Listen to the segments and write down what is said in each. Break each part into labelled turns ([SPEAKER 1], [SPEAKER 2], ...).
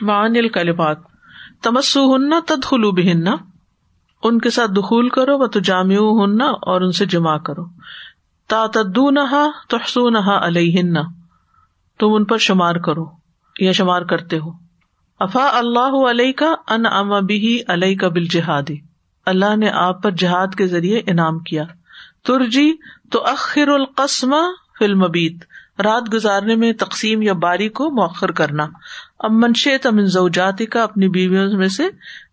[SPEAKER 1] مان الکلمات. تمسو ہننا تد خلو بہننا ان کے ساتھ دخول کرو و تو جامع ہننا اور ان سے جمع کرو. تا تدو نہا تحسو نہا علیہ تم ان پر شمار کرو، یا شمار کرتے ہو. افا اللہ علیہ کا ان اما بھی علیہ کا بال جہادی اللہ نے آپ پر جہاد کے ذریعے انعام کیا. ترجی تو اخر القسم فلم بیت رات گزارنے میں تقسیم یا باری کو مؤخر کرنا. اب منشے تمن زوجاتی کا اپنی بیویوں میں سے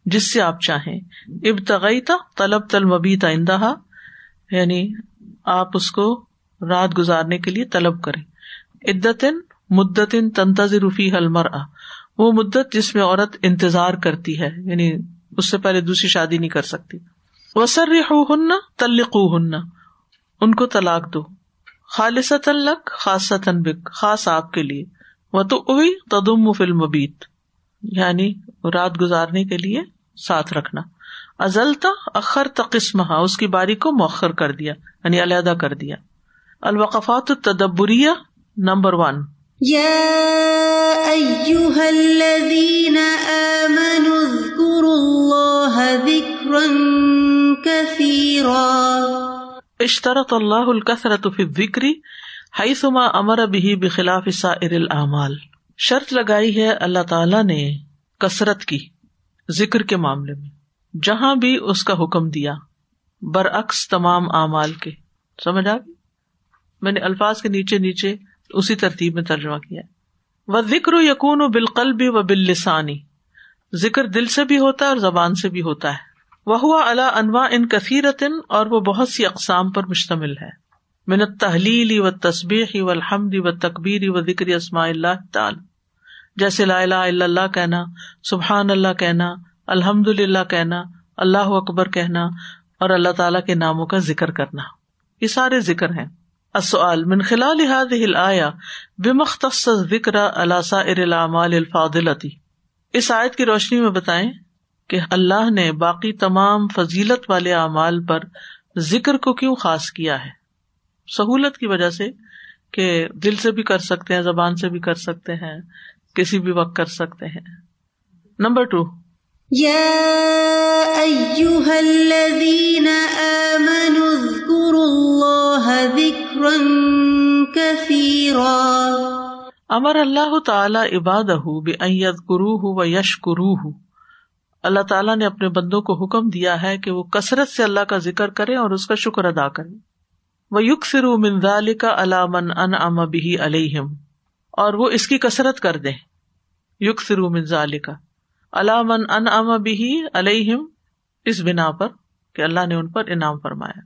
[SPEAKER 1] جس سے آپ چاہیں۔ ابتغیتا طلب تل مبیتا اندہا یعنی آپ اس کو رات گزارنے کے لیے طلب کریں۔ عدتن، مدتن تنتظر فی حلمر وہ مدت جس میں عورت انتظار کرتی ہے یعنی اس سے پہلے دوسری شادی نہیں کر سکتی۔ وسر ہن تلق ہن ان کو طلاق دو۔ خالص تلق خاص بک، خاص آپ کے لیے۔ وہ تو اوئی تدم فلم بیت یعنی رات گزارنے کے لیے ساتھ رکھنا۔ ازلتا اخر تقسم اس کی باری کو مؤخر کر دیا یعنی علیحدہ کر دیا۔ الوقفات التدبریہ نمبر ون۔
[SPEAKER 2] الذين آمنوا اذكروا الله ذكرا كثيرا
[SPEAKER 1] اشترط اللہ الکثرت فی الذکر حیثما امر به بخلاف سائر الاعمال۔ شرط لگائی ہے اللہ تعالی نے کثرت کی ذکر کے معاملے میں۔ جہاں بھی اس کا حکم دیا، برعکس تمام اعمال کے۔ سمجھ آ میں نے الفاظ کے نیچے نیچے اسی ترتیب میں ترجمہ کیا وہ ذکر و یقون و بالقل بھی و بال لسانی ذکر دل سے بھی ہوتا ہے اور زبان سے بھی ہوتا ہے۔ وہ ہوا اللہ انواع ان کثیرتن اور وہ بہت سی اقسام پر مشتمل ہے۔ منت تحلیل و تصبیح و الحمد و تقبیر و ذکر اسماء اللہ تعال جیسے لا الہ الا اللہ کہنا، سبحان اللہ کہنا الحمد للہ کہنا، اللہ اکبر کہنا اور اللہ تعالیٰ کے ناموں کا ذکر کرنا۔ یہ سارے ذکر ہیں۔ السؤال، من خلال هذه الايه بمختص ذکر على الاعمال الفاضلتی اس آیت کی روشنی میں بتائیں کہ اللہ نے باقی تمام فضیلت والے اعمال پر ذکر کو کیوں خاص کیا ہے؟ سہولت کی وجہ سے کہ دل سے بھی کر سکتے ہیں زبان سے بھی کر سکتے ہیں کسی بھی وقت کر سکتے ہیں۔ Number two. امر اللہ تعالی عباد کرو و یش کرو اللہ تعالیٰ نے اپنے بندوں کو حکم دیا ہے کہ وہ کثرت سے اللہ کا ذکر کرے اور اس کا شکر ادا کرے وہ یق فرو منظال کا علامن ان ام بھی علیہم اور وہ اس کی کثرت کر دے یق فرو منظال کا علامن ان ام علیہم اس بنا پر کہ اللہ نے ان پر انعام فرمایا۔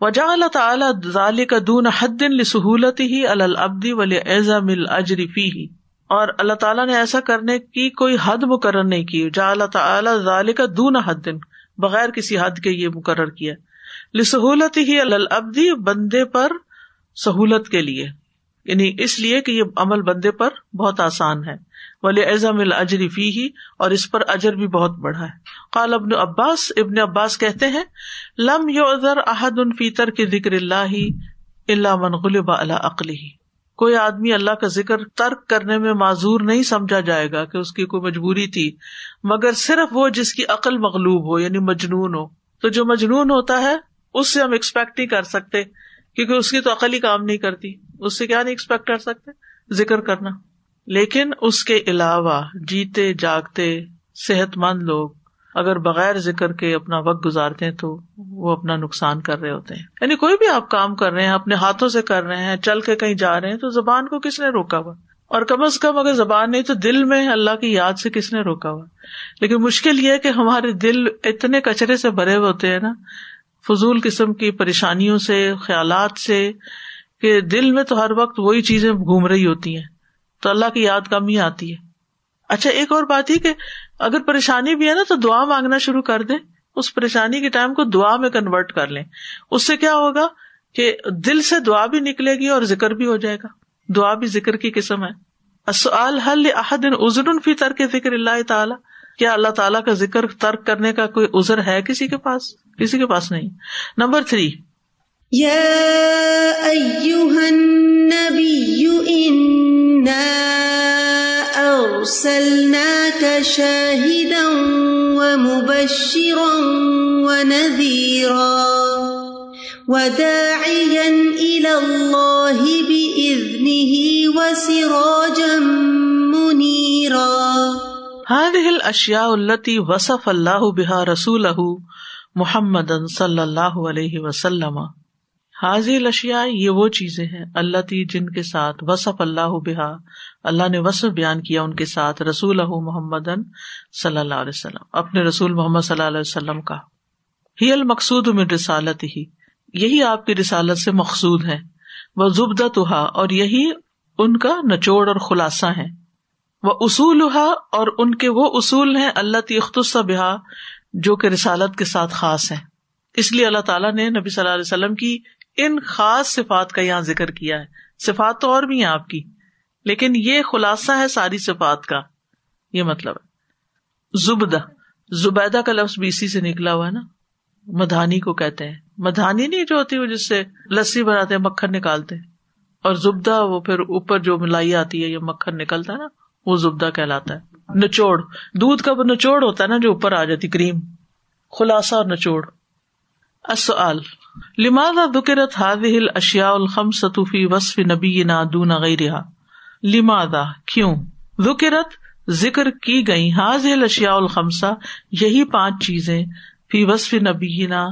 [SPEAKER 1] وجا اللہ تعالیٰ ذالی کا دون حد سہولت ہی البدی ولی اعظم الجریفی ہی اور اللہ تعالیٰ نے ایسا کرنے کی کوئی حد مقرر نہیں کی۔ جا اللہ تعالیٰ ذالی کا دون حد، بغیر کسی حد کے یہ مقرر کیا۔ لسہولت ہی البدی بندے پر سہولت کے لیے۔ یعنی اس لیے کہ یہ عمل بندے پر بہت آسان ہے۔ ولی اعظم الجری فی ہی اور اس پر اجر بھی بہت بڑا ہے۔ قال ابن عباس ابن عباس کہتے ہیں، لم یو ازر احد ان کے ذکر اللہ اللہ من غلب اللہ عقلی کوئی آدمی اللہ کا ذکر ترک کرنے میں معذور نہیں سمجھا جائے گا کہ اس کی کوئی مجبوری تھی، مگر صرف وہ جس کی عقل مغلوب ہو یعنی مجنون ہو۔ تو جو مجنون ہوتا ہے اس سے ہم ایکسپیکٹ نہیں کر سکتے، کیونکہ اس کی تو عقل ہی کام نہیں کرتی۔ اس سے کیا نہیں ایکسپیکٹ کر سکتے؟ ذکر کرنا۔ لیکن اس کے علاوہ جیتے، جاگتے صحت مند لوگ اگر بغیر ذکر کے اپنا وقت گزارتے ہیں تو وہ اپنا نقصان کر رہے ہوتے ہیں۔ یعنی کوئی بھی آپ کام کر رہے ہیں، اپنے ہاتھوں سے کر رہے ہیں، چل کے کہیں جا رہے ہیں، تو زبان کو کس نے روکا ہوا؟ اور کم از کم اگر زبان نہیں تو دل میں اللہ کی یاد سے کس نے روکا ہوا؟ لیکن مشکل یہ ہے کہ ہمارے دل اتنے کچرے سے بھرے ہوتے ہیں نا فضول قسم کی پریشانیوں سے، خیالات سے، کہ دل میں تو ہر وقت وہی چیزیں گھوم رہی ہوتی ہیں، تو اللہ کی یاد کم ہی آتی ہے۔ اچھا ایک اور بات ہی کہ اگر پریشانی بھی ہے نا تو دعا مانگنا شروع کر دیں۔ اس پریشانی کے ٹائم کو دعا میں کنورٹ کر لیں۔ اس سے کیا ہوگا کہ دل سے دعا بھی نکلے گی اور ذکر بھی ہو جائے گا۔ دعا بھی ذکر کی قسم ہے۔ حل ازر فی ترک ذکر اللہ تعالیٰ؟ کیا اللہ تعالیٰ کا ذکر ترک کرنے کا کوئی ازر ہے کسی کے پاس؟ کسی کے پاس نہیں۔ Number three.
[SPEAKER 2] النبی أرسلناك شاهدا ومبشرا ونذيرا وداعيا إلى الله بإذنه وسراجا منيرا
[SPEAKER 1] هذه الاشیاء التي وصف الله بها رسوله محمد صلی اللہ علیہ وسلم. حاضل اشیاء یہ وہ چیزیں ہیں اللہ تی جن کے ساتھ وصف اللہ بحا اللہ نے وصف بیان کیا ان کے ساتھ رسول محمد صلی اللہ علیہ وسلم، اپنے رسول محمد صلی اللہ علیہ وسلم کا۔ ہی المقصود میں رسالت ہی یہی آپ کی رسالت سے مقصود ہے وہ زبدت اور یہی ان کا نچوڑ اور خلاصہ ہے وہ اصول اور ان کے وہ اصول ہیں اللہ تی اختص بحا جو کہ رسالت کے ساتھ خاص ہے اس لیے اللہ تعالیٰ نے نبی صلی اللہ علیہ وسلم کی ان خاص صفات کا یہاں ذکر کیا ہے۔ صفات تو اور بھی ہیں آپ کی، لیکن یہ خلاصہ ہے ساری صفات کا۔ یہ مطلب ہے۔ زبدہ، زبیدہ کا لفظ بھی اسی سے نکلا ہوا ہے نا۔ مدھانی کو کہتے ہیں۔ مدھانی نہیں جو ہوتی وہ جس سے لسی بناتے ہیں، مکھن نکالتے ہیں۔ اور زبدہ وہ پھر اوپر جو ملائی آتی ہے یہ مکھن نکلتا ہے نا وہ زبدہ کہلاتا ہے۔ نچوڑ۔ دودھ کا وہ نچوڑ ہوتا ہے نا جو اوپر آ جاتی، کریم۔ خلاصہ اور نچوڑ۔ اصل لماذا ذکرت هذه الاشیاء الخمسة في وصف نبینا دون غیرها لماذا؟ کیوں؟ ذکرت، ذکر کی گئی هذه الاشیاء الخمسة یہی پانچ چیزیں فی وصف نبینا،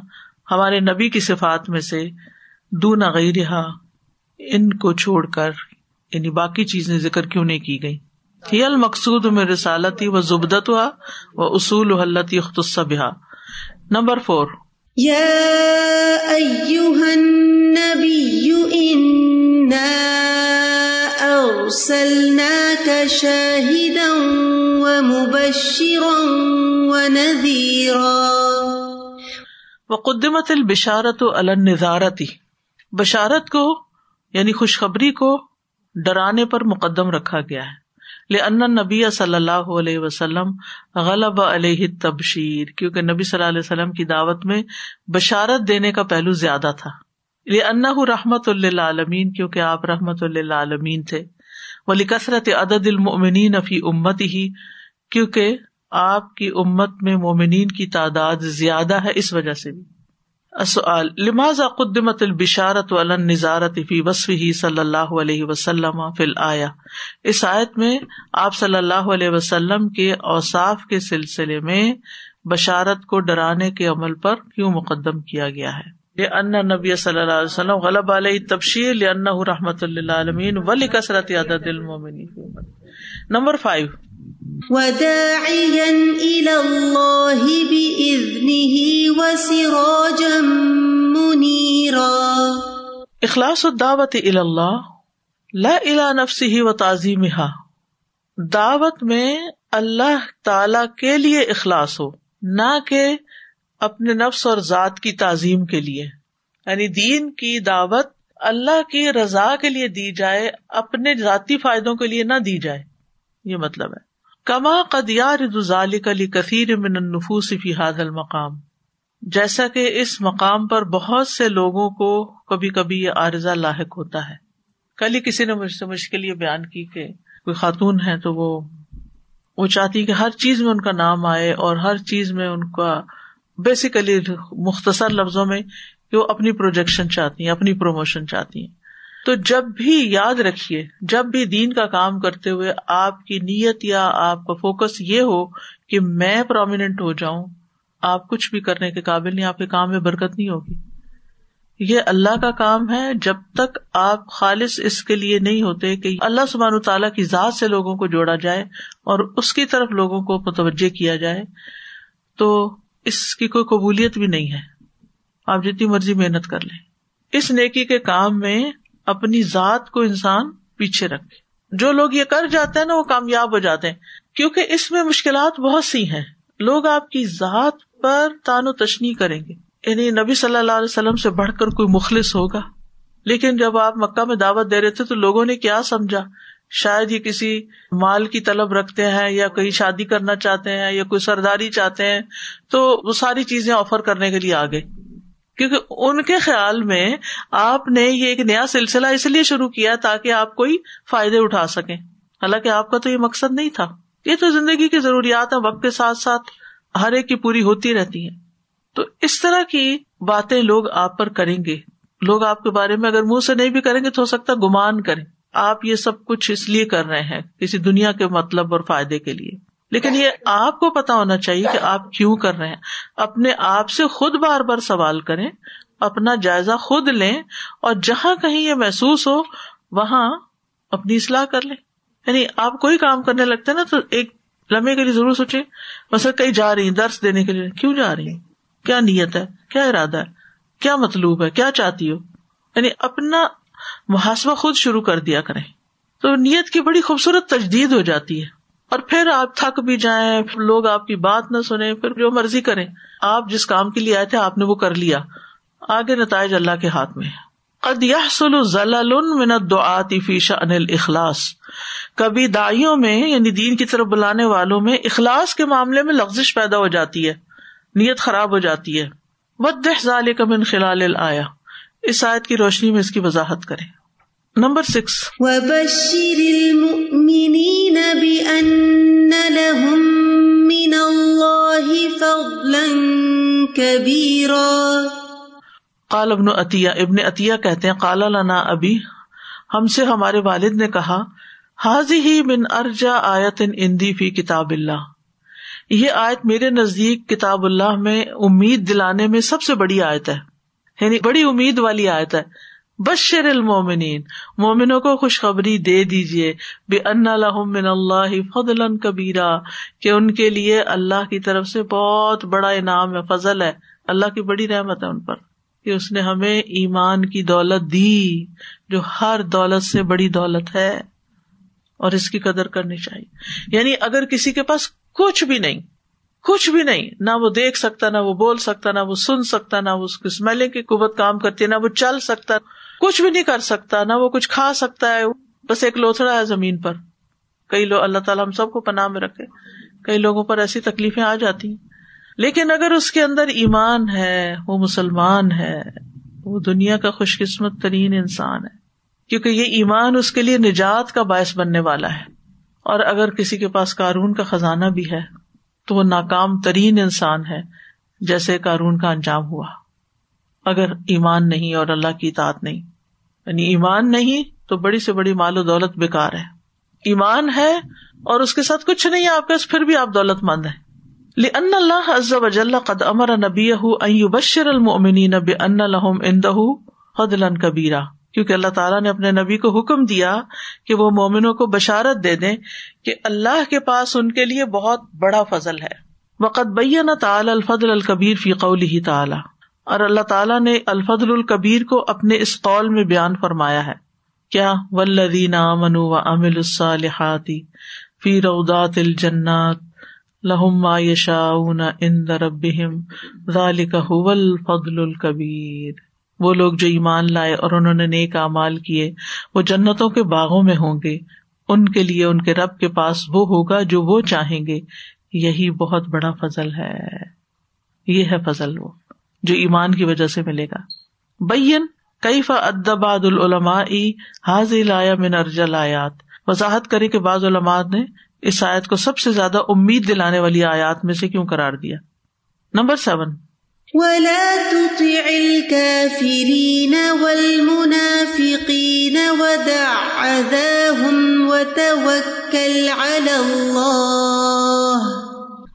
[SPEAKER 1] ہمارے نبی کی صفات میں سے دون غیرها ان کو چھوڑ کر یعنی باقی چیزیں ذکر کیوں نہیں کی گئی ہی المقصود میں رسالتی و زبدت ہوا و اصول حلتی اختص بہا نمبر فور
[SPEAKER 2] يا أيها النبي إنا أرسلناك شاهدا ومبشرا ونذيرا
[SPEAKER 1] وقدمت البشارت النظارتی بشارت کو یعنی خوشخبری کو ڈرانے پر مقدم رکھا گیا ہے۔ لن نبی صلی اللہ علیہ وسلم غلب علیہ تبشیر کیونکہ نبی صلی اللہ علیہ وسلم کی دعوت میں بشارت دینے کا پہلو زیادہ تھا۔ لن رحمت اللہ عالمین کیونکہ آپ رحمت اللہ عالمین تھے۔ ولی کثرت عدد المؤمنین فی امت ہی کیونکہ آپ کی امت میں مومنین کی تعداد زیادہ ہے اس وجہ سے بھی۔ لماز قدمت البشارت نظارت فی وصف ہی صلی اللہ علیہ وسلم فل آیا اس آیت میں آپ صلی اللہ علیہ وسلم کے اوساف کے سلسلے میں بشارت کو ڈرانے کے عمل پر کیوں مقدم کیا گیا ہے؟ یہ ان نبی صلی اللہ علیہ وسلم غلب علیہ تبشیر رحمۃ اللہ عالمین ولی کثرت عدد المومنی نمبر فائیو
[SPEAKER 2] وداعيا إلى الله بإذنه وسراجا منيرا.
[SPEAKER 1] اخلاص الدعوت الى اللہ لا الى نفسه وتعظيمها دعوت میں اللہ تعالی کے لیے اخلاص ہو، نہ کہ اپنے نفس اور ذات کی تعظیم کے لیے. یعنی دین کی دعوت اللہ کی رضا کے لیے دی جائے، اپنے ذاتی فائدوں کے لیے نہ دی جائے. یہ مطلب ہے۔ کما قدیار علی کثیر من النفوس فی حاد المقام۔ جیسا کہ اس مقام پر بہت سے لوگوں کو کبھی کبھی یہ عارضہ لاحق ہوتا ہے۔ کل ہی کسی نے مجھ سے مشکل یہ بیان کی کہ کوئی خاتون ہے تو وہ وہ چاہتی کہ ہر چیز میں ان کا نام آئے اور ہر چیز میں ان کا بیسیکلی مختصر لفظوں میں کہ وہ اپنی پروجیکشن چاہتی ہیں، اپنی پروموشن چاہتی ہیں۔ تو جب بھی یاد رکھیے، جب بھی دین کا کام کرتے ہوئے آپ کی نیت یا آپ کا فوکس یہ ہو کہ میں پرومیننٹ ہو جاؤں، آپ کچھ بھی کرنے کے قابل نہیں، آپ کے کام میں برکت نہیں ہوگی۔ یہ اللہ کا کام ہے، جب تک آپ خالص اس کے لیے نہیں ہوتے کہ اللہ سبحان تعالیٰ کی ذات سے لوگوں کو جوڑا جائے اور اس کی طرف لوگوں کو متوجہ کیا جائے، تو اس کی کوئی قبولیت بھی نہیں ہے۔ آپ جتنی مرضی محنت کر لیں۔ اس نیکی کے کام میں اپنی ذات کو انسان پیچھے رکھے۔ جو لوگ یہ کر جاتے ہیں نا، وہ کامیاب ہو جاتے ہیں۔ کیونکہ اس میں مشکلات بہت سی ہیں۔ لوگ آپ کی ذات پر تان و تشنی کریں گے۔ یعنی نبی صلی اللہ علیہ وسلم سے بڑھ کر کوئی مخلص ہوگا۔ لیکن جب آپ مکہ میں دعوت دے رہے تھے تو لوگوں نے کیا سمجھا؟ شاید یہ کسی مال کی طلب رکھتے ہیں یا کوئی شادی کرنا چاہتے ہیں یا کوئی سرداری چاہتے ہیں، تو وہ ساری چیزیں آفر کرنے کے لیے آگے کیونکہ ان کے خیال میں آپ نے یہ ایک نیا سلسلہ اس لیے شروع کیا تاکہ آپ کوئی فائدے اٹھا سکیں۔ حالانکہ آپ کا تو یہ مقصد نہیں تھا۔ یہ تو زندگی کی ضروریات ہیں، وقت کے ساتھ ساتھ ہر ایک کی پوری ہوتی رہتی ہیں۔ تو اس طرح کی باتیں لوگ آپ پر کریں گے۔ لوگ آپ کے بارے میں اگر منہ سے نہیں بھی کریں گے تو ہو سکتا گمان کریں۔ آپ یہ سب کچھ اس لیے کر رہے ہیں، کسی دنیا کے مطلب اور فائدے کے لیے۔ لیکن یہ آپ کو پتا ہونا چاہیے کہ آپ کیوں کر رہے ہیں۔ اپنے آپ سے خود بار بار سوال کریں، اپنا جائزہ خود لیں اور جہاں کہیں یہ محسوس ہو، وہاں اپنی اصلاح کر لیں۔ یعنی آپ کوئی کام کرنے لگتے نا تو ایک لمحے کے لیے ضرور سوچے بس کہیں جا رہی درس دینے کے لیے۔ کیوں جا رہی کیا نیت ہے؟ کیا ارادہ ہے؟ کیا مطلوب ہے؟ کیا چاہتی ہو؟ یعنی اپنا محاسبہ خود شروع کر دیا کریں۔ تو نیت کی بڑی خوبصورت تجدید ہو جاتی ہے۔ اور پھر آپ تھک بھی جائیں، لوگ آپ کی بات نہ سنیں، پھر جو مرضی کریں۔ آپ جس کام کے لیے آئے تھے، آپ نے وہ کر لیا۔ آگے نتائج اللہ کے ہاتھ میں۔ فیشا انل اخلاص کبھی دائیوں میں یعنی دین کی طرف بلانے والوں میں، اخلاص کے معاملے میں لفزش پیدا ہو جاتی ہے، نیت خراب ہو جاتی ہے۔ ود ظال من خلال آیا اس آیت کی روشنی میں اس کی وضاحت کریں۔ نمبر سکس
[SPEAKER 2] وبشر المؤمنين بأن لهم من الله فضلا كبيرا.
[SPEAKER 1] قال ابن عطیہ ابن عطیہ کہتے ہیں قال لنا ابھی ہم سے ہمارے والد نے کہا حاضی ہی من ارجا آیت اندی فی کتاب اللہ. یہ آیت میرے نزدیک کتاب اللہ میں امید دلانے میں سب سے بڑی آیت ہے یعنی بڑی امید والی آیت ہے۔ بشر المومنین مومنوں کو خوشخبری دے دیجیے بے ان من اللہ فضل کبیرا، کہ ان کے لیے اللہ کی طرف سے بہت بڑا انعام ہے فضل ہے، اللہ کی بڑی رحمت ہے ان پر، کہ اس نے ہمیں ایمان کی دولت دی، جو ہر دولت سے بڑی دولت ہے، اور اس کی قدر کرنی چاہیے۔ یعنی اگر کسی کے پاس کچھ بھی نہیں، کچھ بھی نہیں، نہ وہ دیکھ سکتا، نہ وہ بول سکتا، نہ وہ سن سکتا، نہ اس کی اسمیلنگ کی قوت کام کرتی ہے، نہ وہ چل سکتا کچھ بھی نہیں کر سکتا، نہ وہ کچھ کھا سکتا ہے، بس ایک لوتھڑا ہے زمین پر۔ کئی لوگ، اللہ تعالیٰ ہم سب کو پناہ میں رکھے۔ کئی لوگوں پر ایسی تکلیفیں آ جاتی۔ ہیں لیکن اگر اس کے اندر ایمان ہے، وہ مسلمان ہے، وہ دنیا کا خوش قسمت ترین انسان ہے۔ کیونکہ یہ ایمان اس کے لیے نجات کا باعث بننے والا ہے۔ اور اگر کسی کے پاس کارون کا خزانہ بھی ہے، تو وہ ناکام ترین انسان ہے، جیسے کارون کا انجام ہوا۔ اگر ایمان نہیں اور اللہ کی اطاعت نہیں۔ یعنی ایمان نہیں تو بڑی سے بڑی مال و دولت بےکار ہے۔ ایمان ہے اور اس کے ساتھ کچھ نہیں آپ کے پھر بھی آپ دولت مند ہیں۔ ان اللہ عز وجل قد امر نبی بشر المنی نب ان لہم اندہ حدلن کبیرا کیونکہ اللہ تعالیٰ نے اپنے نبی کو حکم دیا کہ وہ مومنوں کو بشارت دے دیں کہ اللہ کے پاس ان کے لیے بہت بڑا فضل ہے۔ وقت بین تعالی الفضل الکبیر فی قول ہی تعالیٰ اور اللہ تعالیٰ نے الفضل القبیر کو اپنے اس قول میں بیان فرمایا ہے۔ کیا؟ ولدین امن و امل الصالحاتی فی رودات الجنات لہم ما یشاؤن عند ربهم ذالک هو الفضل الکبیر وہ لوگ جو ایمان لائے اور انہوں نے نیک اعمال کیے، وہ جنتوں کے باغوں میں ہوں گے۔ ان کے لیے ان کے رب کے پاس وہ ہوگا جو وہ چاہیں گے۔ یہی بہت بڑا فضل ہے۔ یہ ہے فضل وہ۔ جو ایمان کی وجہ سے ملے گا۔ بین کئی ادباد العلما حاضل آیا من ارجل آیات وضاحت کرے کہ بعض علماء نے اس آیت کو سب سے زیادہ امید دلانے والی آیات میں سے کیوں کرار دیا؟ Number seven.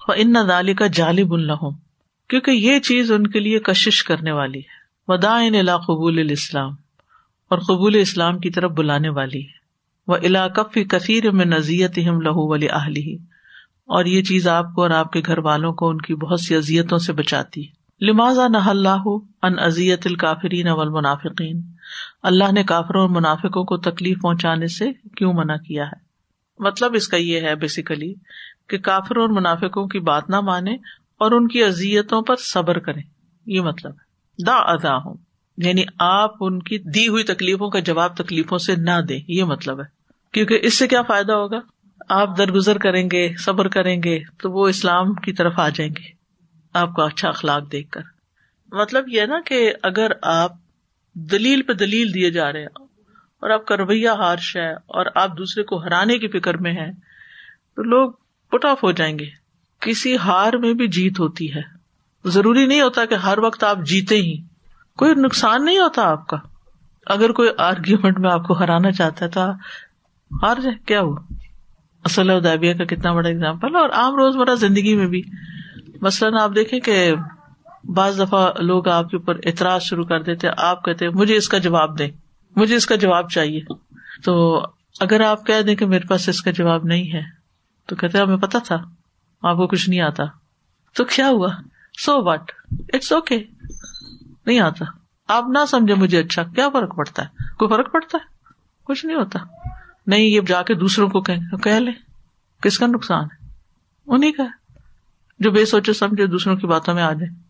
[SPEAKER 1] ان دالی کا جالب الحم کیونکہ یہ چیز ان کے لیے کشش کرنے والی ہے۔ ودائن الا قبول الاسلام، اور قبول اسلام کی طرف بلانے والی ہے۔ وہ علاقفی کثیر میں نزیت ہم لہو ولی اہلی اور یہ چیز آپ کو اور آپ کے گھر والوں کو ان کی بہت سی ازیتوں سے بچاتی ہے۔ لمازا نہ اللہ ان ازیت الکافرین اول منافقین اللہ نے کافروں اور منافقوں کو تکلیف پہنچانے سے کیوں منع کیا ہے؟ مطلب اس کا یہ ہے بیسیکلی کہ کافروں اور منافقوں کی بات نہ مانے اور ان کی ازیتوں پر صبر کریں۔ یہ مطلب ہے۔ دا ادا ہوں یعنی آپ ان کی دی ہوئی تکلیفوں کا جواب تکلیفوں سے نہ دیں۔ یہ مطلب ہے۔ کیونکہ اس سے کیا فائدہ ہوگا؟ آپ درگزر کریں گے، صبر کریں گے، تو وہ اسلام کی طرف آ جائیں گے۔ آپ کو اچھا اخلاق دیکھ کر۔ مطلب یہ نا کہ اگر آپ دلیل پہ دلیل دیے جا رہے ہیں اور آپ کا رویہ ہارش ہے اور آپ دوسرے کو ہرانے کی فکر میں ہے تو لوگ پٹ آف ہو جائیں گے۔ کسی ہار میں بھی جیت ہوتی ہے۔ ضروری نہیں ہوتا کہ ہر وقت آپ جیتے ہی۔ کوئی نقصان نہیں ہوتا آپ کا۔ اگر کوئی آرگیومنٹ میں آپ کو ہرانا چاہتا ہے تو ہار جائے کیا ہوا؟ اصل ادابیہ کا کتنا بڑا اگزامپل اور عام روز مرہ زندگی میں بھی۔ مثلاً آپ دیکھیں کہ بعض دفعہ لوگ آپ کے اوپر اعتراض شروع کر دیتے آپ کہتے مجھے اس کا جواب دیں۔ مجھے اس کا جواب چاہیے۔ تو اگر آپ کہہ دیں کہ میرے پاس اس کا جواب نہیں ہے، تو کہتے ہمیں پتا تھا۔ آپ کو کچھ نہیں آتا۔ تو کیا ہوا؟ سو وٹ اٹس اوکے نہیں آتا۔ آپ نہ سمجھے مجھے اچھا۔ کیا فرق پڑتا ہے؟ کوئی فرق پڑتا ہے؟ کچھ نہیں ہوتا۔ نہیں، یہ جا کے دوسروں کو کہ لیں، کس کا نقصان ہے؟ انہیں کا۔ جو بے سوچے سمجھے دوسروں کی باتوں میں آ جائے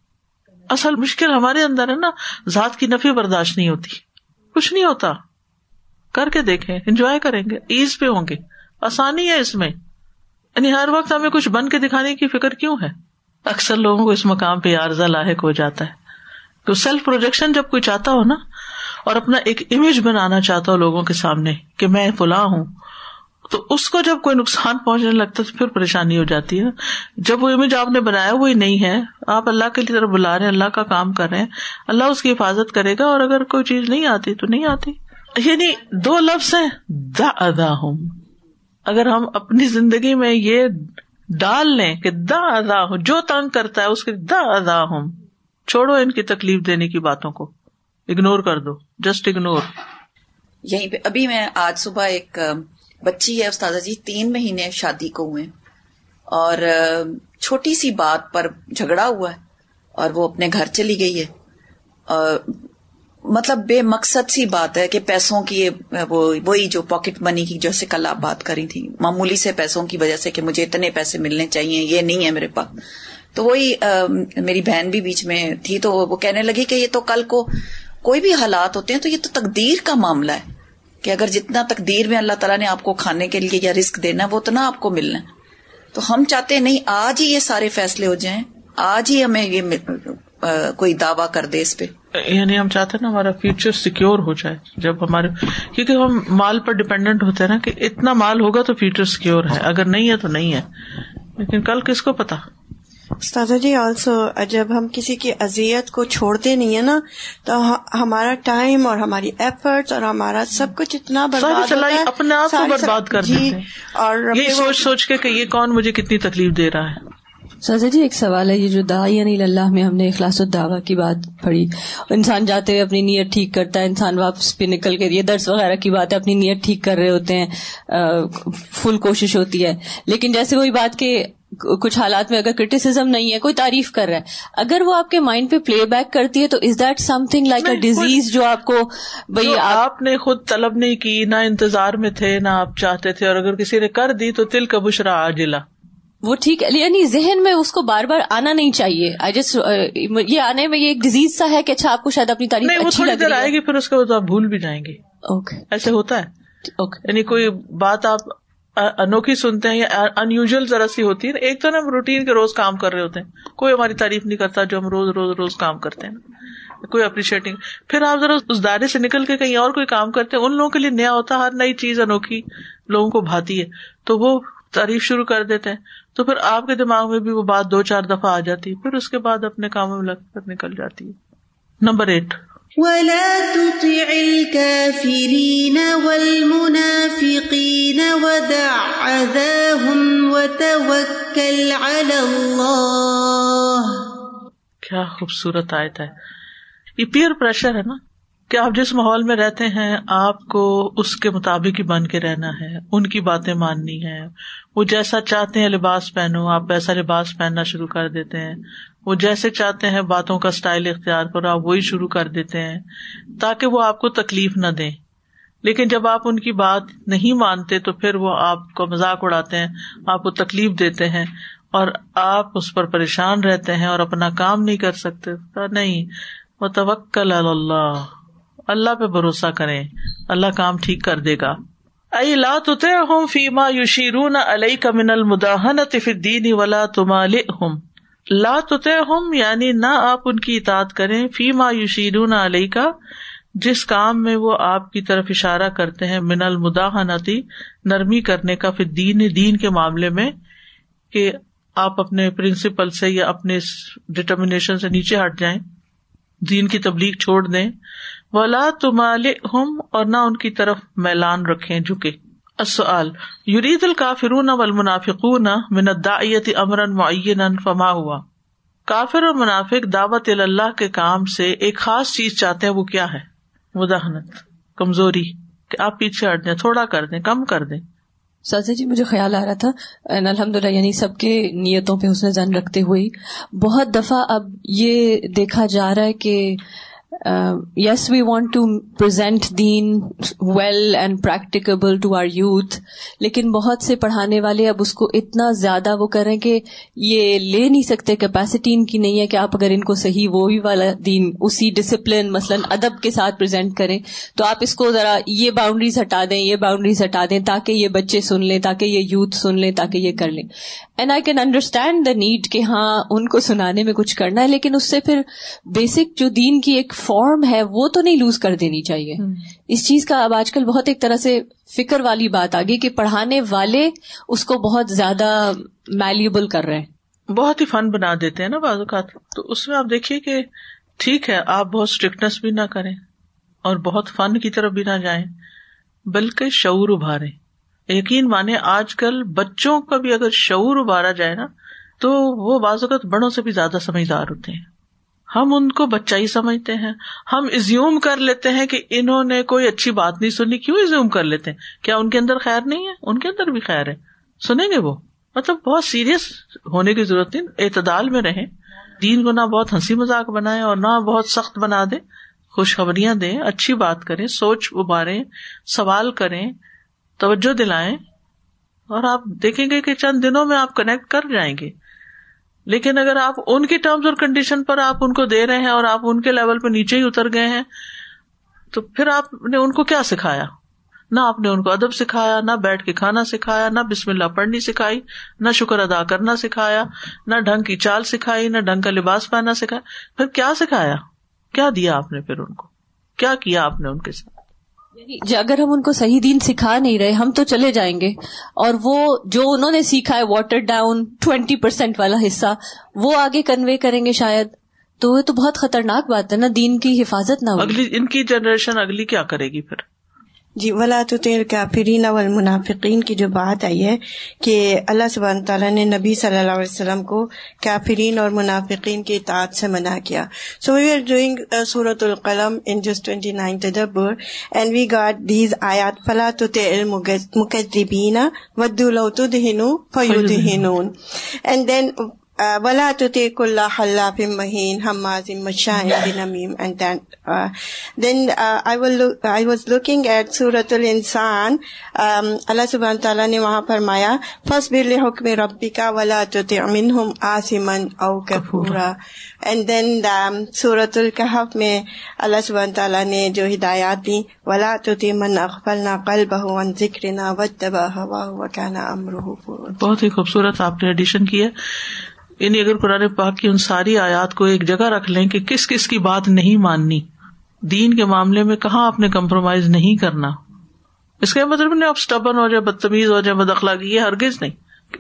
[SPEAKER 1] اصل مشکل ہمارے اندر ہے نا، ذات کی نفی برداشت نہیں ہوتی۔ کچھ نہیں ہوتا۔ کر کے دیکھیں، انجوائے کریں گے، ایز پہ ہوں گے۔ آسانی ہے اس میں۔ یعنی ہر وقت ہمیں کچھ بن کے دکھانے کی فکر کیوں ہے؟ اکثر لوگوں کو اس مقام پہ عارضہ لاحق ہو جاتا ہے۔ تو سیلف پروجیکشن جب کوئی چاہتا ہو نا، اور اپنا ایک امیج بنانا چاہتا ہو لوگوں کے سامنے کہ میں فلاں ہوں، تو اس کو جب کوئی نقصان پہنچنے لگتا تو پھر پریشانی ہو جاتی ہے۔ جب وہ امیج آپ نے بنایا، وہی نہیں ہے۔ آپ اللہ کے لیے طرف بلا رہے ہیں، اللہ کا کام کر رہے ہیں۔ اللہ اس کی حفاظت کرے گا اور اگر کوئی چیز نہیں آتی تو نہیں آتی۔ یعنی دو لفظ ہیں دا ادا ہوں اگر ہم اپنی زندگی میں یہ ڈال لیں کہ دا ادا ہوں، جو تنگ کرتا ہے اس کے دا ادا ہوں۔ چھوڑو ان کی تکلیف دینے کی باتوں کو۔ اگنور کر دو۔ جسٹ اگنور
[SPEAKER 3] یہیں پہ ابھی میں آج صبح ایک بچی ہے، استاذہ جی تین مہینے شادی کو ہوئے۔ اور چھوٹی سی بات پر جھگڑا ہوا ہے اور وہ اپنے گھر چلی گئی ہے۔ مطلب بے مقصد سی بات ہے کہ پیسوں کی وہی جو پاکٹ منی کی جیسے کل آپ بات کری تھی۔ معمولی سے پیسوں کی وجہ سے کہ مجھے اتنے پیسے ملنے چاہیے، یہ نہیں ہے میرے پاس۔ تو وہی میری بہن بھی بیچ میں تھی تو وہ کہنے لگی کہ یہ تو کل کو کوئی بھی حالات ہوتے ہیں تو یہ تو تقدیر کا معاملہ ہے کہ اگر جتنا تقدیر میں اللہ تعالیٰ نے آپ کو کھانے کے لیے یا رسک دینا وہ اتنا آپ کو ملنا ہے۔ تو ہم چاہتے ہیں، نہیں، آج ہی یہ سارے فیصلے ہو جائیں۔ آج ہی ہمیں یہ کوئی دعوی کر دے اس پہ۔
[SPEAKER 1] یعنی ہم چاہتے ہیں نا ہمارا فیوچر سیکور ہو جائے جب ہمارے کیونکہ ہم مال پر ڈپینڈنٹ ہوتے ہیں نا کہ اتنا مال ہوگا تو فیوچر سیکور ہے اگر نہیں ہے تو نہیں ہے۔ لیکن کل کس کو پتا؟
[SPEAKER 4] استاذہ جی آلسو جب ہم کسی کی اذیت کو چھوڑتے نہیں ہے نا تو ہمارا ٹائم اور ہماری ایفرٹس اور ہمارا سب کچھ اتنا برباد
[SPEAKER 1] اپنے آپ کو برباد کر جی اور یہ سوچ سوچ کے کہ یہ کون مجھے کتنی تکلیف دے رہا ہے۔
[SPEAKER 5] سازا جی ایک سوال ہے یہ جو دعی یعنی اللہ میں ہم نے اخلاص الدعوی کی بات پڑھی۔ انسان جاتے ہوئے اپنی نیت ٹھیک کرتا ہے انسان واپس پہ نکل کے یہ درس وغیرہ کی بات ہے اپنی نیت ٹھیک کر رہے ہوتے ہیں فل کوشش ہوتی ہے۔ لیکن جیسے وہی بات کہ کچھ حالات میں اگر کرٹیسم نہیں ہے کوئی تعریف کر رہا ہے۔ اگر وہ آپ کے مائنڈ پہ پلے بیک کرتی ہے تو is that something like a disease جو آپ کو
[SPEAKER 1] بھائی آپ نے خود طلب نہیں کی نہ انتظار میں تھے نہ آپ چاہتے تھے اور اگر کسی نے کر دی تو تل کا بشرا آجلا
[SPEAKER 5] وہ ٹھیک ہے۔ یعنی ذہن میں اس کو بار بار آنا نہیں چاہیے۔ آئی جسٹ یہ آنے میں یہ ایک ڈیزیز سا ہے کہ اچھا آپ کو شاید اپنی تعریف
[SPEAKER 1] اچھی لگ رہی آئے گی پھر اس کے بعد آپ بھول بھی جائیں گے۔ اوکے ایسے ہوتا ہے۔ یعنی کوئی بات آپ انوکھی سنتے ہیں یا ان ذرا سی ہوتی ہے۔ ایک تو نا ہم روٹین کے روز کام کر رہے ہوتے ہیں۔ کوئی ہماری تعریف نہیں کرتا جو ہم روز روز روز کام کرتے ہیں۔ کوئی اپریشیٹنگ پھر آپ ذرا اس دائرے سے نکل کے کہیں اور کوئی کام کرتے ہیں ان لوگوں کے لیے نیا ہوتا ہے۔ ہر نئی چیز انوکھی لوگوں کو بھاتی ہے۔ تو وہ تعریف شروع کر دیتے ہیں۔ تو پھر آپ کے دماغ میں بھی وہ بات دو چار دفعہ آ جاتی ہے پھر اس کے بعد اپنے کاموں میں لگ کر نکل جاتی۔ ہے نمبر ایٹ۔ کیا خوبصورت آیت ہے۔ یہ پیئر پریشر ہے نا؟ کہ آپ جس ماحول میں رہتے ہیں، آپ کو اس کے مطابق ہی بن کے رہنا ہے، ان کی باتیں ماننی ہے وہ جیسا چاہتے ہیں لباس پہنو، آپ ویسا لباس پہننا شروع کر دیتے ہیں۔ وہ جیسے چاہتے ہیں باتوں کا اسٹائل اختیار کرو، آپ وہی شروع کر دیتے ہیں، تاکہ وہ آپ کو تکلیف نہ دیں۔ لیکن جب آپ ان کی بات نہیں مانتے، تو پھر وہ آپ کو مذاق اڑاتے ہیں، آپ کو تکلیف دیتے ہیں اور آپ اس پر پریشان رہتے ہیں اور اپنا کام نہیں کر سکتے۔ نہیں وہ توکل اللہ۔ اللہ پہ بھروسہ کریں۔ اللہ کام ٹھیک کر دے گا۔ ائی لا ہوں فیما یوشیرون علیہ کا من المداحن دین ولا تمال ہم لا ہوں یعنی نہ آپ ان کی اطاعت کریں۔ فیما یوشیرون علیہ کا جس کام میں وہ آپ کی طرف اشارہ کرتے ہیں من المداحنتی نرمی کرنے کا پھر دین دین کے معاملے میں، کہ آپ اپنے پرنسپل سے یا اپنے ڈٹرمنیشن سے نیچے ہٹ جائیں۔ دین کی تبلیغ چھوڑ دیں۔ ولا تمال ہم اور نہ ان کی طرف میلان رکھے جھکے۔ السؤال، یرید الکافرون والمنافقون من الداعیت امرا معینا فما ہوا؟ کافر اور منافق دعوت اللہ کے کام سے ایک خاص چیز چاہتے ہیں، وہ کیا ہے؟ مداحنت، کمزوری، کہ آپ پیچھے ہٹ جائیں، تھوڑا کر دیں، کم کر دیں۔
[SPEAKER 5] سازا جی مجھے خیال آ رہا تھا الحمد للہ یعنی سب کے نیتوں پہ حسن زن رکھتے ہوئے۔ بہت دفعہ اب یہ دیکھا جا رہا ہے کہ yes we want to present then well and practicable to our youth لیکن بہت سے پڑھانے والے اب اس کو اتنا زیادہ وہ کریں کہ یہ لے نہیں سکتے کیپیسٹی ان کی نہیں ہے کہ آپ اگر ان کو صحیح وہی والا دین اسی ڈسپلن مثلاً ادب کے ساتھ پرزینٹ کریں۔ تو آپ اس کو ذرا یہ باؤنڈریز ہٹا دیں، یہ باؤنڈریز ہٹا دیں تاکہ یہ بچے سن لیں، تاکہ یہ یوتھ سن لیں، تاکہ یہ کر لیں۔ And I can understand the need کہ ہاں ان کو سنانے میں کچھ کرنا ہے لیکن اس سے پھر بیسک جو دین کی ایک فارم ہے وہ تو نہیں لوز کر دینی چاہیے۔ اس چیز کا اب آج کل بہت ایک طرح سے فکر والی بات آگی کہ پڑھانے والے اس کو بہت زیادہ میلیبل کر رہے ہیں۔
[SPEAKER 1] بہت ہی فن بنا دیتے ہیں نا بعض اوقات۔ تو اس میں آپ دیکھیے کہ ٹھیک ہے آپ بہت اسٹرکٹنس بھی نہ کریں اور بہت فن کی طرف بھی نہ جائیں بلکہ شعور ابھارے یقین مانے آج کل بچوں کا بھی اگر شعور ابھارا جائے نا، تو وہ بعض اوقات بڑوں سے بھی زیادہ سمجھدار ہوتے ہیں۔ ہم ان کو بچہ ہی سمجھتے ہیں۔ ہم ازیوم کر لیتے ہیں کہ انہوں نے کوئی اچھی بات نہیں سنی، کیوں ازیوم کر لیتے ہیں؟ کیا ان کے اندر خیر نہیں ہے؟ ان کے اندر بھی خیر ہے۔ سنیں گے وہ؟ مطلب بہت سیریس ہونے کی ضرورت نہیں، اعتدال میں رہیں۔ دین کو نہ بہت ہنسی مذاق بنائے اور نہ بہت سخت بنا دے خوشخبریاں دیں، اچھی بات کریں، سوچ ابارے سوال کریں۔ توجہ دلائیں اور آپ دیکھیں گے کہ چند دنوں میں آپ کنیکٹ کر جائیں گے۔ لیکن اگر آپ ان کی ٹرمز اور کنڈیشن پر آپ ان کو دے رہے ہیں اور آپ ان کے لیول پہ نیچے ہی اتر گئے ہیں، تو پھر آپ نے ان کو کیا سکھایا؟ نہ آپ نے ان کو ادب سکھایا، نہ بیٹھ کے کھانا سکھایا، نہ بسم اللہ پڑھنی سکھائی، نہ شکر ادا کرنا سکھایا، نہ ڈھنگ کی چال سکھائی، نہ ڈھنگ کا لباس پہننا سکھایا۔ پھر کیا سکھایا؟ کیا دیا آپ نے پھر ان کو؟ کیا کیا آپ نے ان کے ساتھ؟
[SPEAKER 5] یعنی جی، اگر ہم ان کو صحیح دین سکھا نہیں رہے، ہم تو چلے جائیں گے۔ اور وہ جو انہوں نے سیکھا ہے واٹر ڈاؤن ٹوینٹی پرسینٹ والا حصہ، وہ آگے کنوے کریں گے شاید۔ تو وہ تو بہت خطرناک بات ہے نا، دین کی حفاظت نہ
[SPEAKER 1] اگلی، ان کی جنریشن اگلی کیا کرے گی پھر؟
[SPEAKER 4] جی ولا تو تیر کافرین والمنافقین کی جو بات آئی ہے کہ اللہ سبحانہ تعالیٰ نے نبی صلی اللہ علیہ وسلم کو کافرین اور منافقین کی اطاعت سے منع کیا۔ سو وی آر ڈوئنگ سورت القلم ان جس ٹوینٹی نائن تدبر اینڈ وی گاٹ دیز آیات، فلا تو تیر مکذبین ودو لو تدہنو فیدہنون اینڈ دین ولا تطیق اللہ حلاف مہین حماز Mushahid بنمیم and then uh, then uh, I, will look, I was looking at سورة الانسان um, اللہ سبحانہ تعالیٰ نے وہاں فرمایا فَصْبِرْ لِحُكْمِ رَبِّكَ وَلَا تُطِعْ مِنْهُمْ آسِمًا أَوْ كَفُورًا. اینڈ دین سورت القحف میں اللہ سبحانہ تعالیٰ نے جو ہدایات دی ولا تو من اخبل نہ قل بہو ان ذکر نہ ودبا ہوا وکانا امرہ
[SPEAKER 1] بہت ہی خوبصورت آپ نے ایڈیشن کی ہے یعنی اگر قرآن پاک کی ان ساری آیات کو ایک جگہ رکھ لیں کہ کس کس کی بات نہیں ماننی، دین کے معاملے میں کہاں آپ نے کمپرومائز نہیں کرنا؟ اس کا مطلب نہیں آپ اسٹبن ہو جائے بدتمیز ہو جائے بدخلاقی یہ ہرگز نہیں۔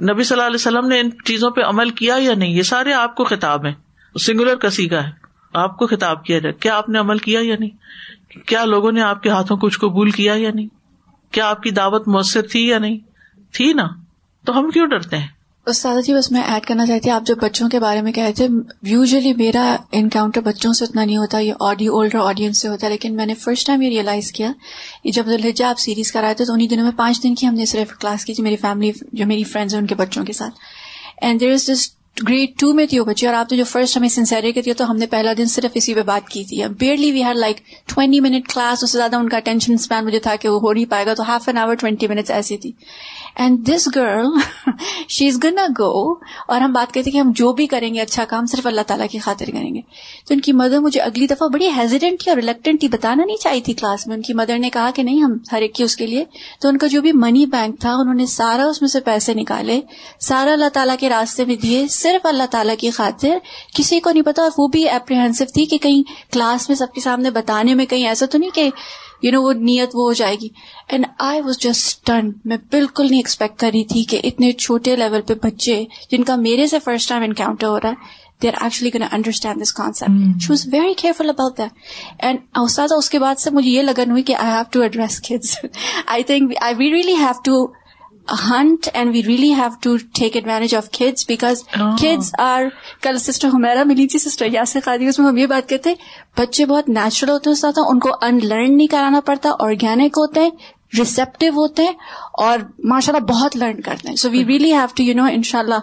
[SPEAKER 1] نبی صلی اللہ علیہ وسلم نے ان چیزوں پہ عمل کیا یا نہیں؟ یہ سارے آپ کو خطاب ہیں۔ سنگولر کسی کا ہے۔ آپ کو خطاب کیا جائے۔ کیا آپ نے عمل کیا یا نہیں؟ کیا لوگوں نے آپ کے ہاتھوں کچھ قبول کیا یا نہیں؟ کیا آپ کی دعوت مؤثر تھی یا نہیں؟ تھی نا۔ تو ہم کیوں ڈرتے ہیں؟
[SPEAKER 6] استاد جی بس میں ایڈ کرنا چاہتی ہوں، آپ جو بچوں کے بارے میں کہہ رہے تھے یوزلی میرا انکاؤنٹر بچوں سے اتنا نہیں ہوتا، یہ آڈیو اولڈر آڈینس سے ہوتا ہے لیکن میں نے فرسٹ ٹائم یہ ریئلائز کیا جب لہجہ آپ سیریز کرائے تھے، تو انہیں دنوں میں پانچ دن کی ہم نے صرف کلاس کی تھی، میری فیملی جو میری فرینڈز ہیں، ان کے بچوں کے ساتھ۔ And there is this grade two میں تھی وہ بچی، اور آپ نے جو فرسٹ ہمیں سنسیری کی تھی تو ہم نے پہلا دن صرف اسی پہ بات کی تھی۔ Barely we had like twenty minute class اس سے زیادہ ان کا اٹینشن اسپین مجھے تھا کہ وہ ہو نہیں پائے گا، تو half an hour twenty minutes ایسی تھی۔ اینڈ دس گرل شی از گن گو اور ہم بات کرتے کہ ہم جو بھی کریں گے اچھا کام صرف اللہ تعالیٰ کی خاطر کریں گے۔ تو ان کی مدر مجھے اگلی دفعہ بڑی ہیزیڈنٹ تھی اور ریلیکٹنٹ تھی، بتانا نہیں چاہی تھی کلاس میں۔ ان کی مدر نے کہا کہ نہیں، ہم ہر ایک کی اس کے لیے۔ تو ان کا جو بھی منی بینک تھا، انہوں نے سارا اس میں سے پیسے نکالے۔ سارا اللہ تعالیٰ کے راستے میں دیے، صرف اللہ تعالیٰ کی خاطر۔ کسی کو نہیں پتا، اور وہ بھی اپریہنسو تھی کہ کہیں کلاس میں سب کے سامنے بتانے میں کہیں ایسا تو نہیں کہ یو نو وہ نیت وہ ہو جائے گی. And I was just turn میں بالکل نہیں ایکسپیکٹ کر رہی تھی کہ اتنے چھوٹے لیول پہ بچے جن کا میرے سے فرسٹ ٹائم انکاؤنٹر ہو رہا ہے they are actually can understand this concept she was very careful about that and استاد اس کے بعد سے مجھے یہ لگن ہوئی کہ I have to address kids I think I we really have to hunt and we really have to take advantage of kids because kids are کل سسٹر ہمیرا ملی تھی سسٹر یاسر قادی اس میں ہم یہ بات کہتے ہیں بچے بہت نیچرل ہوتے ہیں استاد ان کو ان لرن نہیں کرانا پڑتا آرگینک ہوتے ہیں ریسپٹیو ہوتے ہیں اور ماشاء اللہ بہت لرن کرتے ہیں۔ So we really have to you know ان شاء اللہ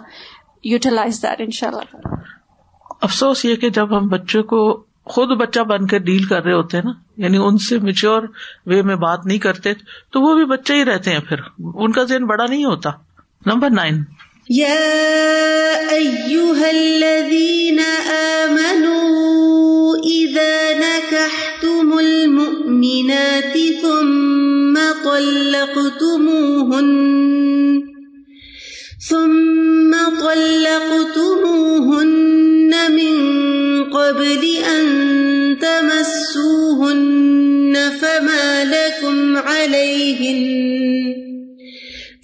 [SPEAKER 6] یوٹیلائز دیٹ ان شاء اللہ
[SPEAKER 1] افسوس یہ کہ جب ہم بچوں کو خود بچہ بن کے ڈیل کر رہے ہوتے ہیں نا یعنی ان سے میچور وے میں بات نہیں کرتے، تو وہ بھی بچے ہی رہتے ہیں پھر۔ ان کا ذہن بڑا نہیں ہوتا۔ Number nine.
[SPEAKER 2] ثم طلقتموهن ثم طلقتموهن قبل أن تمسوهن فما لكم عليهن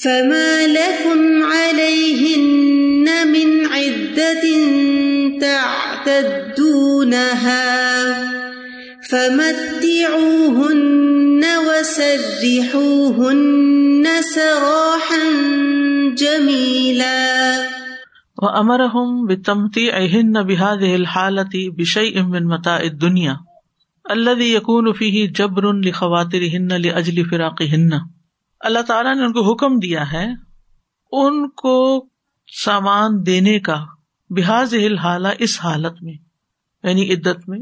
[SPEAKER 2] فما لكم عليهن من عدة تعتدونها فمتعوهن وسرحوهن سراحا جميلا
[SPEAKER 1] وأمرهم بتمتيعهن بهذه الحالة بشيء من متاع الدنيا الذي يكون فيه جبر لخواطرهن لأجل فراقهن اللہ تعالیٰ نے ان کو حکم دیا ہے ان کو سامان دینے کا بحاظ حالہ اس حالت میں یعنی عدت میں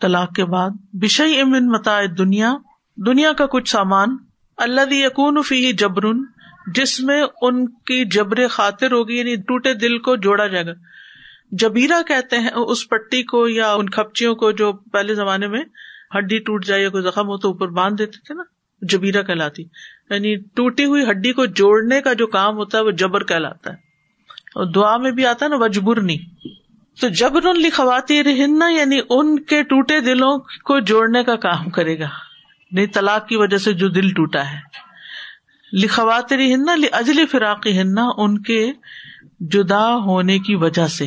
[SPEAKER 1] طلاق کے بعد بشئی امن متا دنیا دنیا کا کچھ سامان اللہ یقون فی جبرن جس میں ان کی جبر خاطر ہوگی یعنی ٹوٹے دل کو جوڑا جائے گا۔ جبیرا کہتے ہیں، اس پٹی کو یا ان کھپچیوں کو جو پہلے زمانے میں ہڈی ٹوٹ جائے یا کوئی زخم ہو تو اوپر باندھ دیتے تھے نا جبیرا کہلاتی۔ یعنی ٹوٹی ہوئی ہڈی کو جوڑنے کا جو کام ہوتا ہے، وہ جبر کہلاتا ہے۔ اور دعا میں بھی آتا ہے نا، وجبرنی۔ تو جبر ان لکھواتی رہنا یعنی ان کے ٹوٹے دلوں کو جوڑنے کا کام کرے گا۔ نہیں، طلاق کی وجہ سے جو دل ٹوٹا ہے۔ لکھواتی ہننا اجلی فراقی ہننا ان کے جدا ہونے کی وجہ سے۔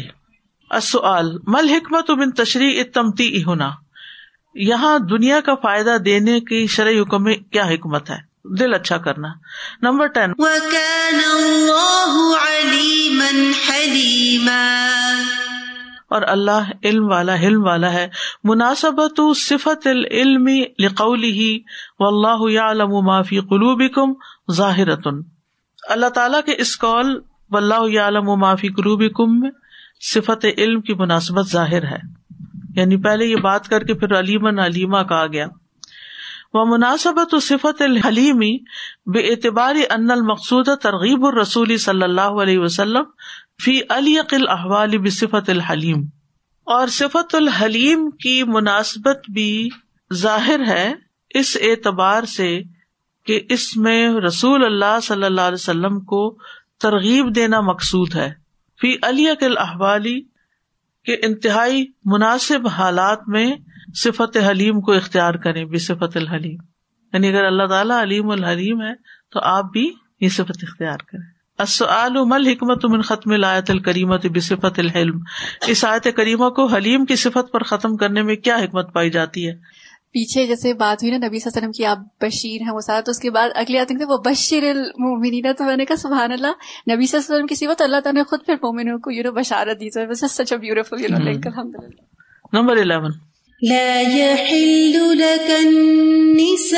[SPEAKER 1] مل حکمت بن تشریح تمتی ہونا یہاں دنیا کا فائدہ دینے کی شرعی حکم میں کیا حکمت ہے؟ دل اچھا کرنا۔ نمبر ٹین اور اللہ علم والا علم والا ہے۔ مناسبت صفت العلم لقولی ہی و اللہ عالم معافی قلوب کم ظاہر اللہ تعالیٰ کے اس قول و اللہ عالم معافی قلوب کم میں صفت علم کی مناسبت ظاہر ہے۔ یعنی پہلے یہ بات کر کے پھر علیمن علیما کہا گیا۔ وہ مناسبت صفت الحلیمی بے اعتبار ان المقصود ترغیب الرسول صلی اللہ علیہ وسلم فی علیقل احوال بصفت الحلیم۔ اور صفت الحلیم کی مناسبت بھی ظاہر ہے اس اعتبار سے کہ اس میں رسول اللہ صلی اللہ علیہ وسلم کو ترغیب دینا مقصود ہے۔ فی علی احوالی کے انتہائی مناسب حالات میں صفت حلیم کو اختیار کریں، بے صفت الحلیم۔ یعنی اگر اللہ تعالیٰ علیم الحلیم ہے تو آپ بھی یہ صفت اختیار کریں۔ حکمت من ختم الایت الکریمت بصفت الحلم؟ اس آیت کریمہ کو حلیم کی صفت پر ختم کرنے میں کیا حکمت پائی جاتی ہے؟
[SPEAKER 6] پیچھے جیسے بات ہوئی نا نبی صلی اللہ علیہ وسلم کی آپ بشیر ہیں وہ سارا تو اس کے بعد اگلی آتے وہ بشیر المومنین تو میں نے کہا سبحان اللہ نبی صلی اللہ علیہ وسلم کی صفت اللہ تعالیٰ نے خود پھر مومنوں کو یو نو بشارت دی such a beautiful you know link الحمدللہ۔
[SPEAKER 1] نمبر 11
[SPEAKER 2] لا يحل لك النساء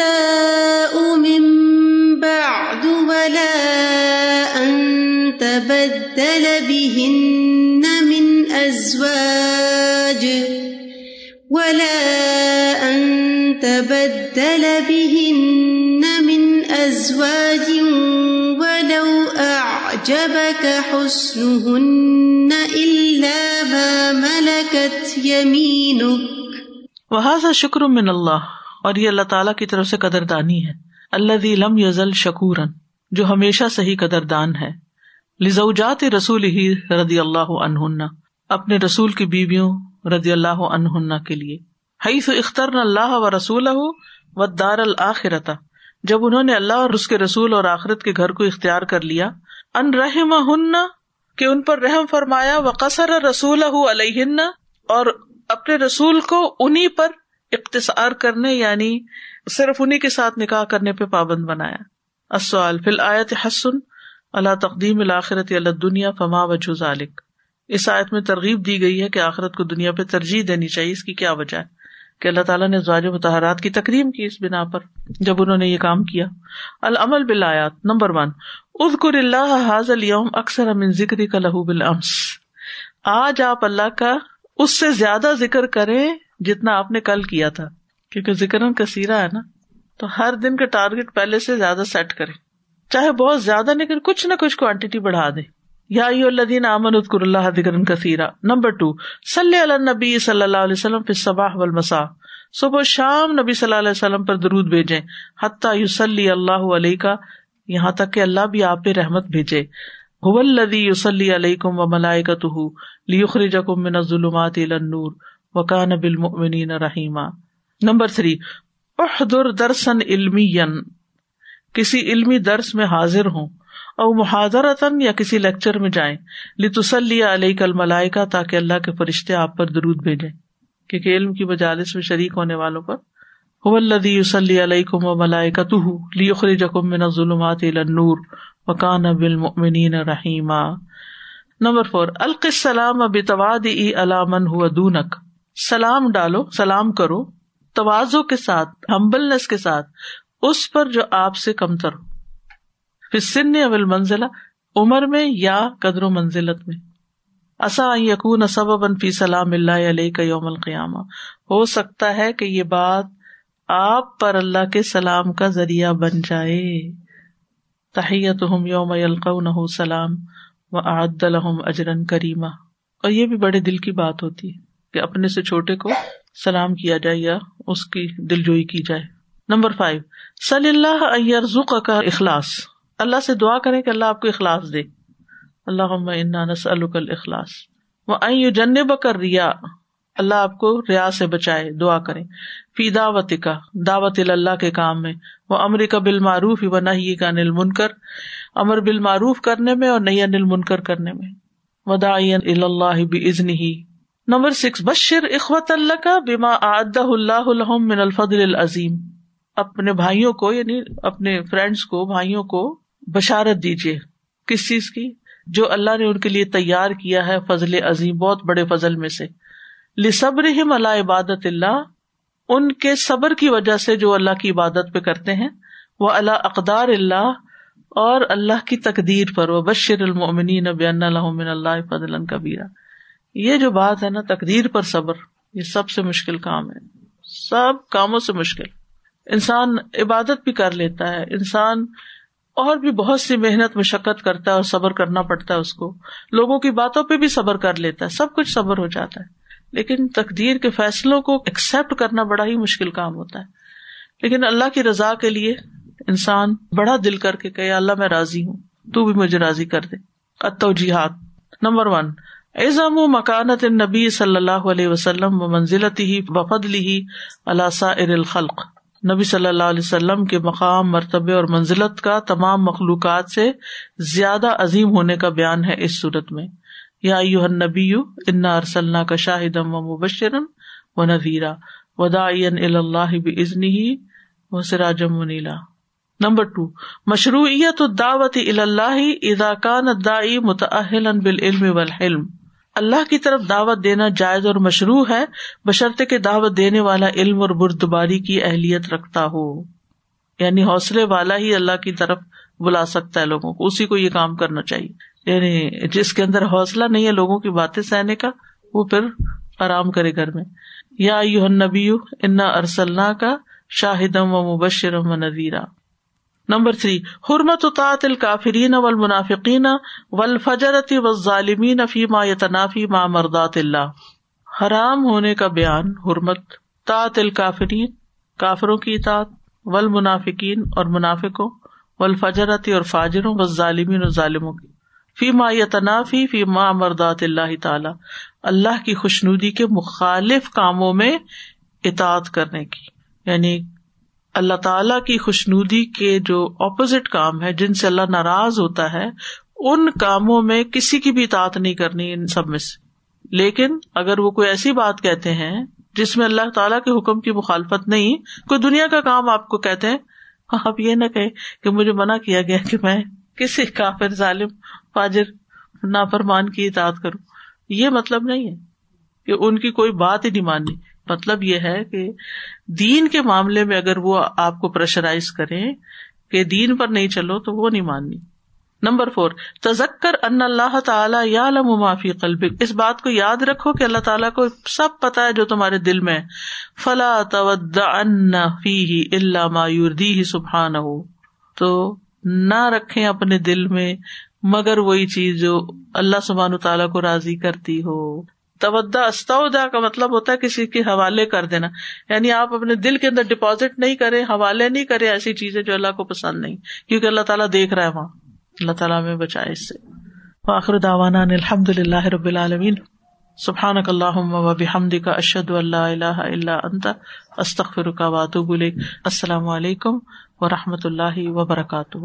[SPEAKER 2] من بعد ولا أن تبدل بهن من أزواج ولا أن تبدل بهن من أزواج ولو أعجبك حسنهن إلا ما ملكت يمينك
[SPEAKER 1] وہ شکر من اللہ اور یہ اللہ تعالیٰ کی طرف سے قدر دانی ہے۔ اللہ لم یزل شکورن جو ہمیشہ صحیح قدر دان ہے۔ لزوجات رسول ہی رضی اللہ عنہ اپنے رسول کی بیویوں رضی اللہ عنہ کے لیے۔ حیث اختر اللہ و رسول و دار الآخرتا جب انہوں نے اللہ اور اس کے رسول اور آخرت کے گھر کو اختیار کر لیا۔ ان رحم ہن کہ ان پر رحم فرمایا۔ و قصر رسول علیہ اور اپنے رسول کو انہیں پر اختصار کرنے یعنی صرف انہیں کے ساتھ نکاح کرنے پہ پابند بنایا۔ فی الآیت حسن اللہ تقدیم الآخرت اللہ دنیا فما وجہ ذالک اس آیت میں ترغیب دی گئی ہے کہ آخرت کو دنیا پہ ترجیح دینی چاہیے، اس کی کیا وجہ ہے؟ کہ اللہ تعالیٰ نے زواج متحرات کی تکریم کی اس بنا پر، جب انہوں نے یہ کام کیا۔ العمل بلایات نمبر ون۔ ادکر اللہ حاض اليوم اکثر امن ذکری کا لہو بالامس۔ آج آپ اللہ کا اس سے زیادہ ذکر کریں جتنا آپ نے کل کیا تھا۔ کیونکہ ذکر کثیرہ ہے نا۔ تو ہر دن کا ٹارگیٹ پہلے سے زیادہ سیٹ کرے چاہے بہت زیادہ نہیں کچھ نہ کچھ کوانٹٹی بڑھا دے یا الدین امن ادکر اللہ ذکر کثیرہ نمبر ٹو صلی اللہ نبی صلی اللہ علیہ وسلم پھر صباح والمساء۔ صبح شام نبی صلی اللہ علیہ وسلم پر درود بھیجے حتیٰ یوسلی اللہ علیہ کا یہاں تک کہ اللہ بھی آپ پہ رحمت بھیجے۔ یوسلی علیہ کم و ملائے کا تو لیخرج من ظلمات النور وکان بالمؤمنین رحیما نمبر تھری احضر درسن علمی کسی علمی درس میں حاضر ہوں او محاذرتن یا کسی لیکچر میں جائیں لتسلی علیہ کل ملائکا تاکہ اللہ کے فرشتے آپ پر درود بھیجیں. کیونکہ علم کی مجالس میں شریک ہونے والوں پر. الدی یوسلی علیہ کم و ملائکت لیخرج کم من ظلمات النور وکان بالمؤمنین رحیما۔ نمبر فور، الق السلام القسلام بتواد علامن ہوا دونک۔ سلام ڈالو، سلام کرو، توازو کے ساتھ، ہمبلنس کے ساتھ، اس پر جو آپ سے کمتر ہو پھر سن اول منزلہ عمر میں یا قدر و منزلت میں۔ اصا یقون سبب فی سلام اللہ علیہ کا یوم القیامہ۔ ہو سکتا ہے کہ یہ بات آپ پر اللہ کے سلام کا ذریعہ بن جائے۔ تحیت ہم یوم یلقون سلام و عد الحم اجرن کریمہ۔ اور یہ بھی بڑے دل کی بات ہوتی ہے کہ اپنے سے چھوٹے کو سلام کیا جائے یا اس کی دل جوئی کی جائے۔ نمبر فائیو، صلی اللہ ارزق کا اخلاص۔ اللہ سے دعا کرے کہ اللہ آپ کو اخلاص دے۔ اللہ نس اخلاص وہ جنب کر ریا اللہ آپ کو ریا سے بچائے، دعا کرے۔ فی دعوت کا دعوت اللہ کے کام میں۔ وہ امر کا بال معروف و نہ کا نل منکر امر بال معروف کرنے میں اور نئی انل منکر کرنے میں۔ ودا اللہ بزن ہی نمبر سکس بشر اخوت اللہ کا بیما آدہ اللہ من الفضل العظیم۔ اپنے بھائیوں کو یعنی اپنے فرینڈس کو، بھائیوں کو بشارت دیجیے کس چیز کی؟ جو اللہ نے ان کے لیے تیار کیا ہے فضل عظیم، بہت بڑے فضل میں سے۔ لصبر اللہ عبادت اللہ، ان کے صبر کی وجہ سے جو اللہ کی عبادت پہ کرتے ہیں وہ اللہ اقدار اللہ، اور اللہ کی تقدیر پر وہ بشر المنی نبی اللہ فضل کبیرہ۔ یہ جو بات ہے نا، تقدیر پر صبر، یہ سب سے مشکل کام ہے۔ سب کاموں سے مشکل۔ انسان عبادت بھی کر لیتا ہے، انسان اور بھی بہت سی محنت، مشقت کرتا ہے اور صبر کرنا پڑتا ہے اس کو۔ لوگوں کی باتوں پہ بھی صبر کر لیتا ہے، سب کچھ صبر ہو جاتا ہے۔ لیکن تقدیر کے فیصلوں کو ایکسپٹ کرنا بڑا ہی مشکل کام ہوتا ہے۔ لیکن اللہ کی رضا کے لیے انسان بڑا دل کر کے کہ اللہ میں راضی ہوں، تو بھی مجھے راضی کر دے۔ اتوجیحات نمبر ون ایزام و مکانت نبی صلی اللہ علیہ وسلم و منزلت ہی وفد لی اللہ سا الخلق۔ نبی صلی اللہ علیہ وسلم کے مقام، مرتبے اور منزلت کا تمام مخلوقات سے زیادہ عظیم ہونے کا بیان ہے اس صورت میں۔ یا نبی انا ارسلنا کا شاہدم و مبشرن و نذیرا ودا اللہ بزنی و سراجم و نیلا نمبر ٹو مشروعیت الدعوت اللہ اذا کان الدائی متأہلا بالعلم والحلم۔ اللہ کی طرف دعوت دینا جائز اور مشروع ہے بشرطے کے دعوت دینے والا علم اور بردباری کی اہلیت رکھتا ہو۔ یعنی حوصلے والا ہی اللہ کی طرف بلا سکتا ہے لوگوں کو، اسی کو یہ کام کرنا چاہیے۔ یعنی جس کے اندر حوصلہ نہیں ہے لوگوں کی باتیں سہنے کا، وہ پھر آرام کرے گھر میں۔ یا یو نبی انا ارسلنا کا شاہدم و مبشرم و نذیرہ نمبر تھری، حرمت اطاط الکافرین و المنافقین و الفجرتی و ظالمین فیما یتنافی ما مردات اللہ۔ حرام ہونے کا بیان حرمت طاط الکافرین، کافروں کی اطاعت و المنافقین اور منافقوں و الفجرتی اور فاجروں و ظالمین اور ظالموں کی۔ فی ما یتنافی فی ما مردات اللہ تعالی، اللہ کی خوشنودی کے مخالف کاموں میں اطاعت کرنے کی۔ یعنی اللہ تعالی کی خوشنودی کے جو اپوزٹ کام ہے، جن سے اللہ ناراض ہوتا ہے، ان کاموں میں کسی کی بھی اطاعت نہیں کرنی ان سب میں سے۔ لیکن اگر وہ کوئی ایسی بات کہتے ہیں جس میں اللہ تعالیٰ کے حکم کی مخالفت نہیں، کوئی دنیا کا کام آپ کو کہتے ہیں، آپ یہ نہ کہ کہ مجھے منع کیا گیا کہ میں کسی کافر ظالم، فاجر، نافرمان کی اطاعت کروں؟ یہ مطلب نہیں ہے کہ ان کی کوئی بات ہی نہیں ماننی۔ مطلب یہ ہے کہ دین کے معاملے میں اگر وہ آپ کو پریشرائز کریں کہ دین پر نہیں چلو تو وہ نہیں ماننی۔ نمبر فور تزکر ان اللہ تعالیٰ یا معافی قلب اس بات کو یاد رکھو کہ اللہ تعالیٰ کو سب پتا ہے جو تمہارے دل میں فلا فی اللہ مایوردی ہی سبحان ہو تو نہ رکھے اپنے دل میں، مگر وہی چیز جو اللہ سبحان تعالیٰ کو راضی کرتی ہو۔ تودا، استودا کا مطلب ہوتا ہے کسی کے حوالے کر دینا۔ یعنی آپ اپنے دل کے اندر ڈپازٹ نہیں کرے حوالے نہیں کرے ایسی چیزیں جو اللہ کو پسند نہیں، کیونکہ اللہ تعالیٰ دیکھ رہا ہے وہاں۔ اللہ تعالیٰ میں بچائے اس سے۔ فاخر داوانا الحمد للہ رب العالمین۔ سبحان اللہ و بحمد کا اشد اللہ اللہ اللہ انت استخر کا واتب السلام علیکم و رحمۃ اللہ وبرکاتہ۔